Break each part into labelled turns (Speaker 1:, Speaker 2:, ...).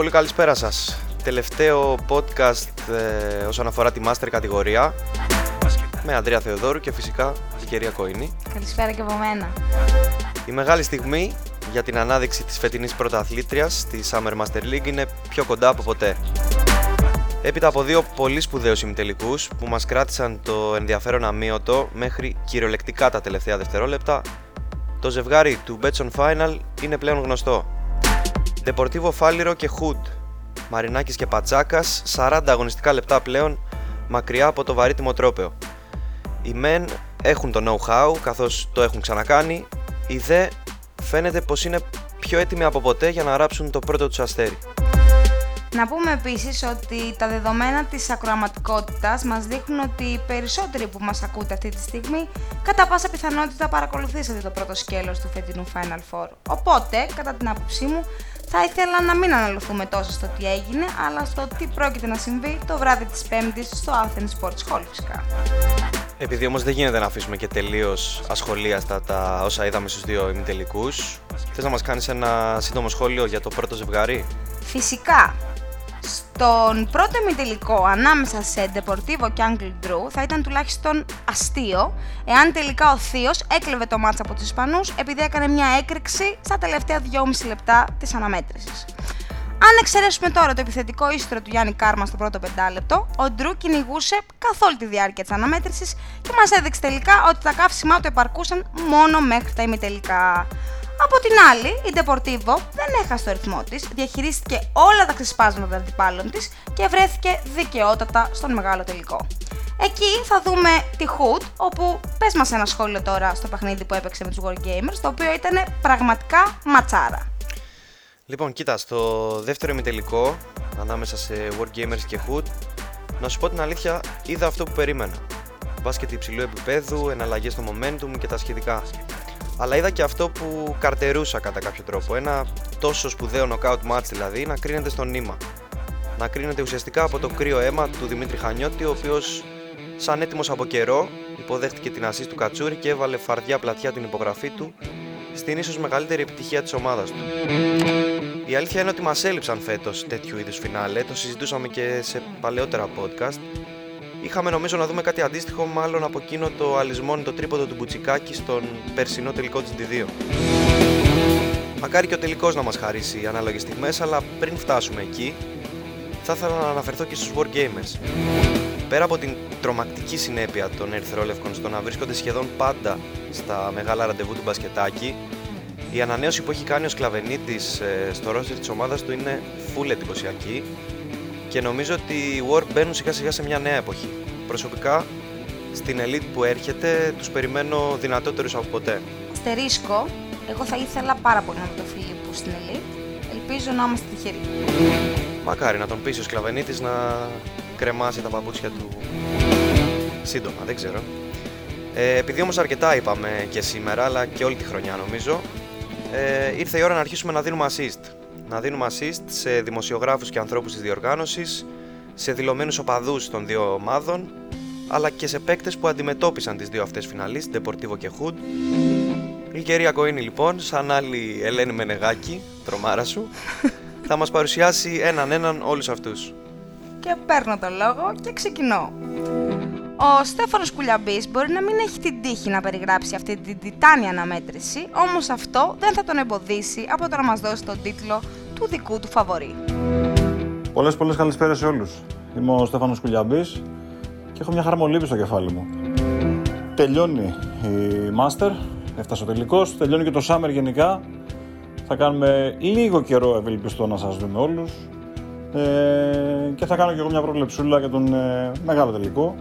Speaker 1: πολύ καλησπέρα σας. Τελευταίο podcast ε, όσον αφορά τη Master κατηγορία με Αντρέα Θεοδόρου και φυσικά την κυρία Κοίνη.
Speaker 2: Καλησπέρα και από μένα.
Speaker 1: Η μεγάλη στιγμή για την ανάδειξη της φετινής πρωταθλήτριας στη Summer Master League είναι πιο κοντά από ποτέ. Έπειτα από δύο πολύ σπουδαίους ημιτελικούς που μας κράτησαν το ενδιαφέρον αμύωτο μέχρι κυριολεκτικά τα τελευταία δευτερόλεπτα, το ζευγάρι του Betson Final είναι πλέον γνωστό. Deportivo Φάλιρο και Hood, Μαρινάκης και Πατσάκας, 40 αγωνιστικά λεπτά πλέον μακριά από το βαρύτιμο τρόπεο. Οι μεν έχουν το know-how καθώς το έχουν ξανακάνει, οι δε φαίνεται πως είναι πιο έτοιμοι από ποτέ για να ράψουν το πρώτο τους αστέρι.
Speaker 2: Να πούμε επίσης ότι τα δεδομένα της ακροαματικότητας μας δείχνουν ότι οι περισσότεροι που μας ακούτε αυτή τη στιγμή κατά πάσα πιθανότητα παρακολουθήσατε το πρώτο σκέλος του φετινού Final Four. Οπότε, κατά την άποψή μου, θα ήθελα να μην αναλωθούμε τόσο στο τι έγινε, αλλά στο τι πρόκειται να συμβεί το βράδυ της Πέμπτης στο Athens Sports Hall φυσικά.
Speaker 1: Επειδή όμως δεν γίνεται να αφήσουμε και τελείως ασχολίαστα τα όσα είδαμε στους δύο ημιτελικούς, θες να μας κάνεις ένα σύντομο σχόλιο για το πρώτο ζευγάρι;
Speaker 2: Φυσικά, στον πρώτο ημιτελικό ανάμεσα σε Deportivo και Angle Drew θα ήταν τουλάχιστον αστείο εάν τελικά ο Θείος έκλεβε το μάτσα από τους Ισπανούς επειδή έκανε μια έκρηξη στα τελευταία 2,5 λεπτά της αναμέτρησης. Αν εξαιρέσουμε τώρα το επιθετικό ίστρο του Γιάννη Κάρμα στο πρώτο πεντάλεπτο, ο Ντρου κυνηγούσε καθ' όλη τη διάρκεια της αναμέτρησης και μας έδειξε τελικά ότι τα καύσιμά του επαρκούσαν μόνο μέχρι τα ημιτελικά. Από την άλλη, η Deportivo δεν έχασε το ρυθμό της, διαχειρίστηκε όλα τα ξεσπάσματα των αντιπάλων της και βρέθηκε δικαιότατα στον μεγάλο τελικό. Εκεί θα δούμε τη Hood, όπου πες μας ένα σχόλιο τώρα στο παιχνίδι που έπαιξε με τους Wargamers, το οποίο ήταν πραγματικά ματσάρα.
Speaker 1: Λοιπόν, κοίτα, στο δεύτερο ημιτελικό, ανάμεσα σε Wargamers και Hood, να σου πω την αλήθεια, είδα αυτό που περίμενα. Μπάσκετ υψηλού επίπεδου, εναλλαγές στο momentum και τα σχετικά. Αλλά είδα και αυτό που καρτερούσα κατά κάποιο τρόπο. Ένα τόσο σπουδαίο knockout match δηλαδή να κρίνεται στο νήμα. Να κρίνεται ουσιαστικά από το κρύο αίμα του Δημήτρη Χανιώτη, ο οποίος, σαν έτοιμος από καιρό, υποδέχτηκε την ασή του Κατσούρη και έβαλε φαρδιά πλατιά την υπογραφή του στην ίσως μεγαλύτερη επιτυχία της ομάδας του. Η αλήθεια είναι ότι μας έλειψαν φέτος τέτοιου είδους φινάλε, το συζητούσαμε και σε παλαιότερα podcast. Είχαμε νομίζω να δούμε κάτι αντίστοιχο μάλλον από εκείνο το αλυσμόνι τρίποδο του Μπουτσικάκη στον περσινό τελικό της D2. Μακάρι και ο τελικός να μας χαρίσει ανάλογες στιγμές, αλλά πριν φτάσουμε εκεί, θα ήθελα να αναφερθώ και στους Wargamers. Πέρα από την τρομακτική συνέπεια των Ερυθρόλευκων στο να βρίσκονται σχεδόν πάντα στα μεγάλα ραντεβού του μπασκετάκι, η ανανέωση που έχει κάνει ο Σκλαβενίτης ε, στο ρόστερ της ομάδας του είναι full εντυπωσιακή και νομίζω ότι οι War μπαίνουν σιγά σιγά σε μια νέα εποχή. Προσωπικά, στην Elite που έρχεται, τους περιμένω δυνατότερους από ποτέ.
Speaker 2: Αστερίσκο, εγώ θα ήθελα πάρα πολύ να με το Φιλίππου στην Elite. Ελπίζω να είμαστε τυχεροί.
Speaker 1: Μακάρι να τον πείσει ο Σκλαβενίτης να κρεμάσει τα παπούτσια του σύντομα, δεν ξέρω. Ε, επειδή όμως αρκετά είπαμε και σήμερα, αλλά και όλη τη χρονιά νομίζω, ε, ήρθε η ώρα να αρχίσουμε να δίνουμε assist. Να δίνουμε assist σε δημοσιογράφους και ανθρώπους της διοργάνωσης, σε δηλωμένους οπαδούς των δύο ομάδων, αλλά και σε παίκτες που αντιμετώπισαν τις δύο αυτές φιναλίστ, Deportivo και Hood. Η κυρία Κοίνη λοιπόν, σαν άλλη Ελένη Μενεγάκη, τρομάρα σου, θα μας παρουσιάσει έναν έναν όλους αυτούς
Speaker 2: και παίρνω το λόγο και ξεκινώ. Ο Στέφανος Κουλιαμπής μπορεί να μην έχει την τύχη να περιγράψει αυτή την τιτάνια αναμέτρηση, όμως αυτό δεν θα τον εμποδίσει από το να μας δώσει τον τίτλο του δικού του φαβορή.
Speaker 3: Πολλές πολλές καλησπέρες σε όλους. Είμαι ο Στέφανος Κουλιαμπής και έχω μια χαρμολύπη στο κεφάλι μου. Τελειώνει η Master, έφτασε ο τελικός, τελειώνει και το Summer γενικά. Θα κάνουμε λίγο καιρό ευελπιστώ να σας δούμε όλους ε, και θα κάνω και εγώ μια προβλεψούλα για τον ε, μεγάλο τελικό.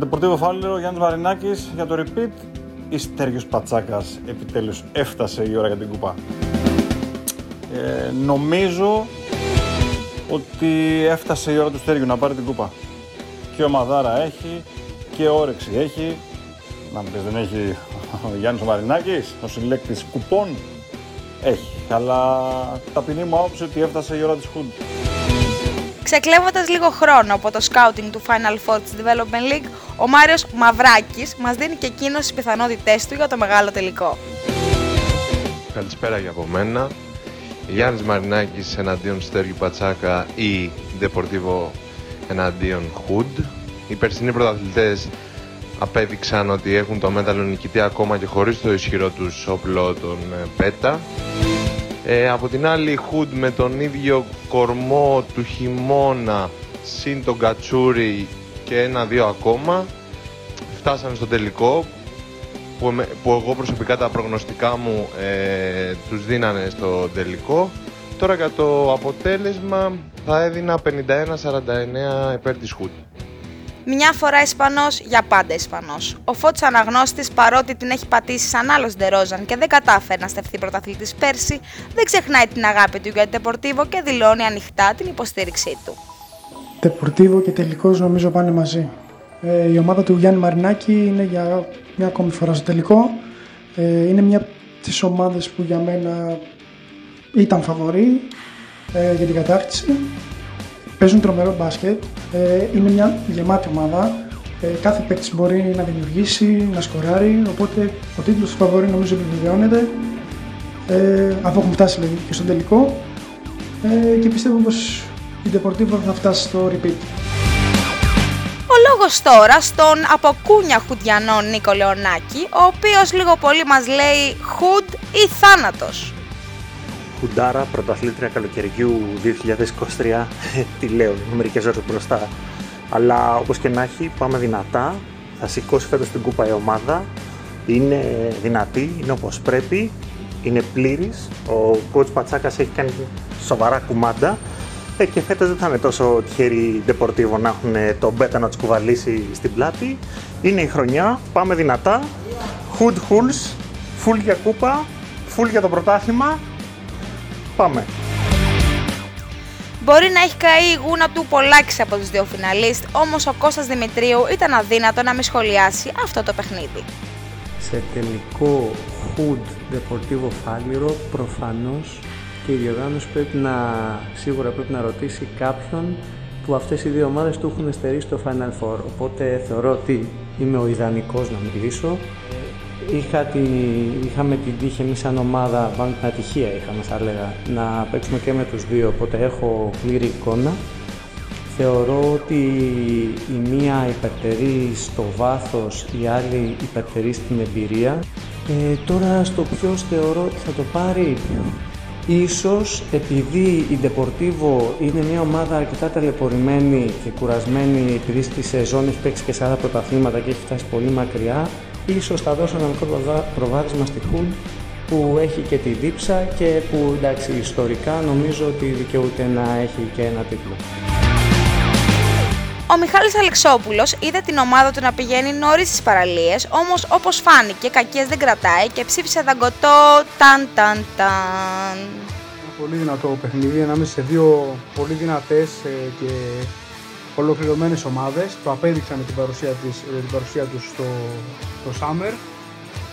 Speaker 3: Deportivo Φάλερο, Γιάννης Μαρινάκης για το repeat ή Στέργιος Πατσάκας επιτέλους έφτασε η ώρα για την κουπά. Ε, νομίζω ότι έφτασε η ώρα του Στέργιου να πάρει την κούπα. Και ο Μαδάρα έχει και όρεξη έχει. Να μην πεις δεν έχει ο Γιάννης ο Μαρινάκης, ο συλλέκτης κουπών; Έχει αλλά ταπεινή μου άποψη ότι έφτασε η ώρα της Hood.
Speaker 2: Ξεκλέβοντας λίγο χρόνο από το scouting του Final Four της Development League, ο Μάριος Μαυράκης μας δίνει και εκείνος τις πιθανότητές του για το μεγάλο τελικό.
Speaker 4: Καλησπέρα για από μένα. Γιάννης Μαρινάκης εναντίον Στέργιου Πατσάκα ή Deportivo εναντίον Hood. Οι περσινοί πρωταθλητές απέδειξαν ότι έχουν το μέταλλο νικητή ακόμα και χωρίς το ισχυρό τους όπλο τον ε, Πέτα. Ε, από την άλλη Hood με τον ίδιο κορμό του χειμώνα συν τον Κατσούρι και ένα-δύο ακόμα φτάσανε στο τελικό που, που εγώ προσωπικά τα προγνωστικά μου ε, τους δίνανε στο τελικό. Τώρα για το αποτέλεσμα θα έδινα 51-49 υπέρ της Χουτ.
Speaker 2: Μια φορά Ισπανός, για πάντα Ισπανός. Ο Φώτης Αναγνώστης, παρότι την έχει πατήσει σαν άλλος Ντερόζαν και δεν κατάφερε να στεφθεί πρωταθλητής πέρσι, δεν ξεχνάει την αγάπη του για το Τεπορτίβο και δηλώνει ανοιχτά την υποστήριξή του.
Speaker 5: Τεπορτίβο και τελικός νομίζω πάνε μαζί. Ε, η ομάδα του Γιάννη Μαρινάκη είναι για μια ακόμη φορά στο τελικό. Ε, είναι μια τις ομάδες που για μένα ήταν φαβορή ε, για την κατάκτηση. Παίζουν τρομερό μπάσκετ. Ε, είναι μια γεμάτη ομάδα. Ε, κάθε παίκτης μπορεί να δημιουργήσει, να σκοράρει. Οπότε ο τίτλος του φαβορή νομίζω επιβεβαιώνεται. Ε, αφού έχουν φτάσει δηλαδή, και στο τελικό. Ε, και πιστεύω πως η Deportivo θα φτάσει στο repeat.
Speaker 2: Ο λόγος τώρα στον αποκούνια χουντιανό Νίκο Λεωνάκη, ο οποίος λίγο πολύ μας λέει χουντ ή θάνατος.
Speaker 6: Χουντάρα, πρωταθλήτρια καλοκαιριού 2023, τι λέω, μερικές ώρες μπροστά. Αλλά όπως και να έχει, πάμε δυνατά. Θα σηκώσει φέτος την κούπα η ομάδα. Είναι δυνατή, είναι όπως πρέπει. Είναι πλήρης. Ο coach Πατσάκας έχει κάνει σοβαρά κουμάντα. Ε, και φέτος δεν θα είναι τόσο τυχεροί Deportivo να έχουν τον Μπέτα να τους κουβαλήσει στην πλάτη. Είναι η χρονιά, πάμε δυνατά. Hood Hulls, full για κούπα, full για το πρωτάθλημα. Πάμε.
Speaker 2: Μπορεί να έχει καεί η γούνα του πολλάκι από τους δύο φιναλίστ, όμως ο Κώστας Δημητρίου ήταν αδύνατο να μην σχολιάσει αυτό το παιχνίδι.
Speaker 7: Σε τελικό Hood Deportivo Φάλιρο προφανώς και η διοργάνωση πρέπει να, σίγουρα πρέπει να ρωτήσει κάποιον που αυτές οι δύο ομάδες του έχουν στερήσει το Final Four. Οπότε θεωρώ ότι είμαι ο ιδανικός να μιλήσω. Είχα τη, είχαμε την τύχη εμείς σαν ομάδα, πάνω την ατυχία είχαμε θα έλεγα, να παίξουμε και με τους δύο, οπότε έχω πλήρη εικόνα. Θεωρώ ότι η μία υπερτερεί στο βάθος, η άλλη υπερτερεί στην εμπειρία. Ε, τώρα στο ποιος θεωρώ ότι θα το πάρει, Ίσως επειδή η Deportivo είναι μια ομάδα αρκετά ταλαιπωρημένη και κουρασμένη επειδή στη σεζόν έχει παίξει και σε άλλα πρωταθλήματα και έχει φτάσει πολύ μακριά, ίσως θα δώσω ένα μικρό προβάδισμα στη Χουντ που έχει και τη δίψα και που εντάξει ιστορικά νομίζω ότι δικαιούται να έχει και ένα τίτλο.
Speaker 2: Ο Μιχάλης Αλεξόπουλος είδε την ομάδα του να πηγαίνει νωρίς στις παραλίες, όμως όπως φάνηκε κακίες δεν κρατάει και ψήφισε δαγκωτό ταν ταν ταν.
Speaker 8: Ένα πολύ δυνατό παιχνίδι ανάμεσα σε δύο πολύ δυνατές ε, και ολοκληρωμένες ομάδες. Το απέδειξαν με την παρουσία, της, με την παρουσία τους στο, στο Summer.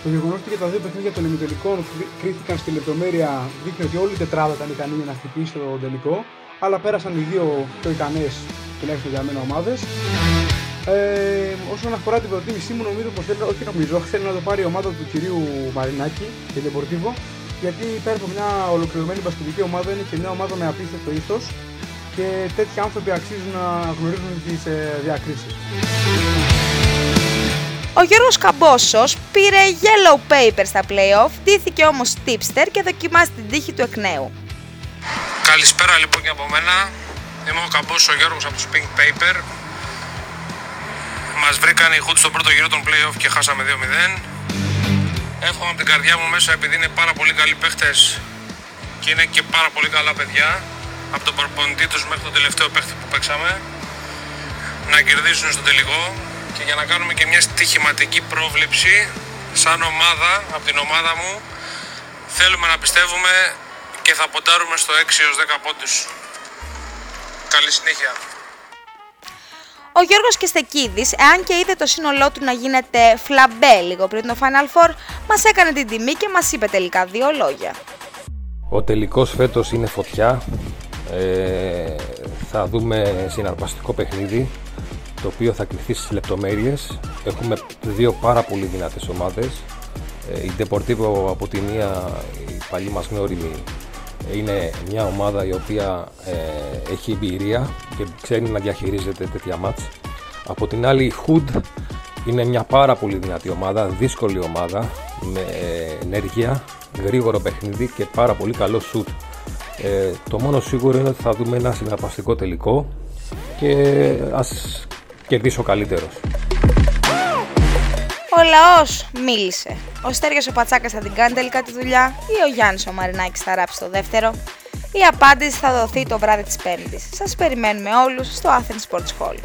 Speaker 8: Το γεγονός ότι και τα δύο παιχνίδια των ημιτελικών κρίθηκαν στη λεπτομέρεια δείχνει ότι όλη η τετράδα ήταν ικανή να χτυπήσει το τελικό, αλλά πέρασαν οι δύο πιο ικανές τουλάχιστον για μένα ομάδες. Ε, όσον αφορά την προτίμησή μου, νομίζω πως θέλω, όχι νομίζω, θέλω να το πάρει η ομάδα του κυρίου Μαρινάκη και Deportivo, γιατί πέρα από μια ολοκληρωμένη μπασκετική ομάδα είναι και μια ομάδα με απίστευτο ήθος και τέτοιοι άνθρωποι αξίζουν να γνωρίζουν τις ε, διακρίσεις.
Speaker 2: Ο Γιώργος Καμπόσος πήρε yellow paper στα playoff, ντύθηκε όμως tipster και δοκιμάσει την τύχη του εκ νέου.
Speaker 9: Καλησπέρα λοιπόν και από μένα. Είμαι ο Καμπός ο Γιώργος από τους Pink Paper. Μας βρήκαν οι Hoods στον πρώτο γύρο των play-off και χάσαμε 2-0. Εύχομαι από την καρδιά μου μέσα επειδή είναι πάρα πολύ καλοί παίχτες και είναι και πάρα πολύ καλά παιδιά από τον προπονητή τους μέχρι τον τελευταίο παίχτη που παίξαμε να κερδίσουν στο τελικό και για να κάνουμε και μια στοιχηματική πρόβλεψη σαν ομάδα, από την ομάδα μου θέλουμε να πιστεύουμε και θα ποντάρουμε στο 6 έως 10 πόντους. Καλή συνέχεια.
Speaker 2: Ο Γιώργος Κεστεκίδης, εάν και είδε το σύνολό του να γίνεται φλαμπέ λίγο πριν το Final Four, μας έκανε την τιμή και μας είπε τελικά δύο λόγια.
Speaker 10: Ο τελικός φέτος είναι φωτιά. Ε, θα δούμε συναρπαστικό παιχνίδι, το οποίο θα κρυφθεί στις λεπτομέρειες. Έχουμε δύο πάρα πολύ δυνατές ομάδες. Ε, η Deportivo από τη μία, η παλιή μας γνώριμη είναι μια ομάδα η οποία ε, έχει εμπειρία και ξέρει να διαχειρίζεται τέτοια μάτς. Από την άλλη η Hood είναι μια πάρα πολύ δυνατή ομάδα, δύσκολη ομάδα με ε, ενέργεια, γρήγορο παιχνίδι και πάρα πολύ καλό σουτ. Ε, το μόνο σίγουρο είναι ότι θα δούμε ένα συναρπαστικό τελικό και ας κερδίσει ο καλύτερος.
Speaker 2: Ο λαός μίλησε. Ο Στέργιος ο Πατσάκας θα την κάνει τελικά τη δουλειά ή ο Γιάννης ο Μαρινάκης θα ράψει το δεύτερο. Η απάντηση θα δοθεί το βράδυ της Πέμπτης. Σας περιμένουμε όλους στο Athens Sports Hall.